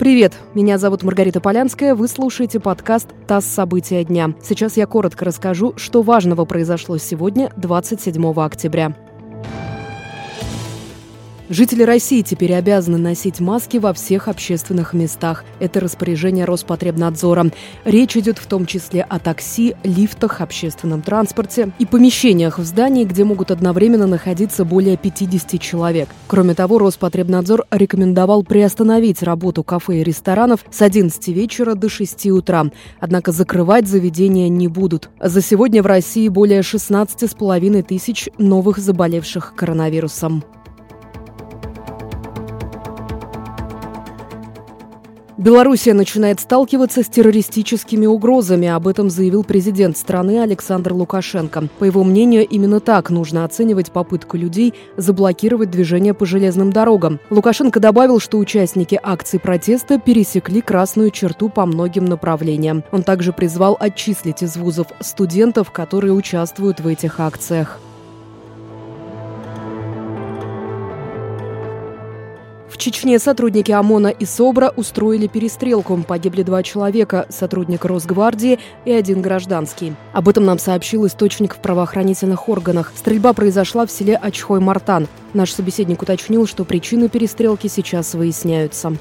Привет, меня зовут Маргарита Полянская, вы слушаете подкаст «ТАСС. События дня». Сейчас я коротко расскажу, что важного произошло сегодня, 27 октября. Жители России теперь обязаны носить маски во всех общественных местах. Это распоряжение Роспотребнадзора. Речь идет в том числе о такси, лифтах, общественном транспорте и помещениях в здании, где могут одновременно находиться более 50 человек. Кроме того, Роспотребнадзор рекомендовал приостановить работу кафе и ресторанов с 11 вечера до 6 утра. Однако закрывать заведения не будут. За сегодня в России более 16,5 тысяч новых заболевших коронавирусом. Белоруссия начинает сталкиваться с террористическими угрозами. Об этом заявил президент страны Александр Лукашенко. По его мнению, именно так нужно оценивать попытку людей заблокировать движение по железным дорогам. Лукашенко добавил, что участники акции протеста пересекли красную черту по многим направлениям. Он также призвал отчислить из вузов студентов, которые участвуют в этих акциях. Чечне сотрудники ОМОНа и СОБРа устроили перестрелку. Погибли два человека, сотрудник Росгвардии и один гражданский. Об этом нам сообщил источник в правоохранительных органах. Стрельба произошла в селе Ачхой-Мартан. Наш собеседник уточнил, что причины перестрелки сейчас выясняются.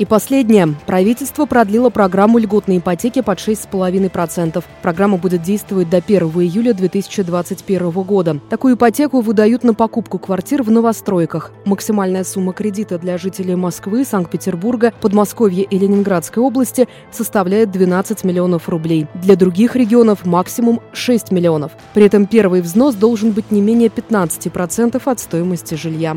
И последнее. Правительство продлило программу льготной ипотеки под 6,5%. Программа будет действовать до 1 июля 2021 года. Такую ипотеку выдают на покупку квартир в новостройках. Максимальная сумма кредита для жителей Москвы, Санкт-Петербурга, Подмосковья и Ленинградской области составляет 12 миллионов рублей. Для других регионов максимум 6 миллионов. При этом первый взнос должен быть не менее 15% от стоимости жилья.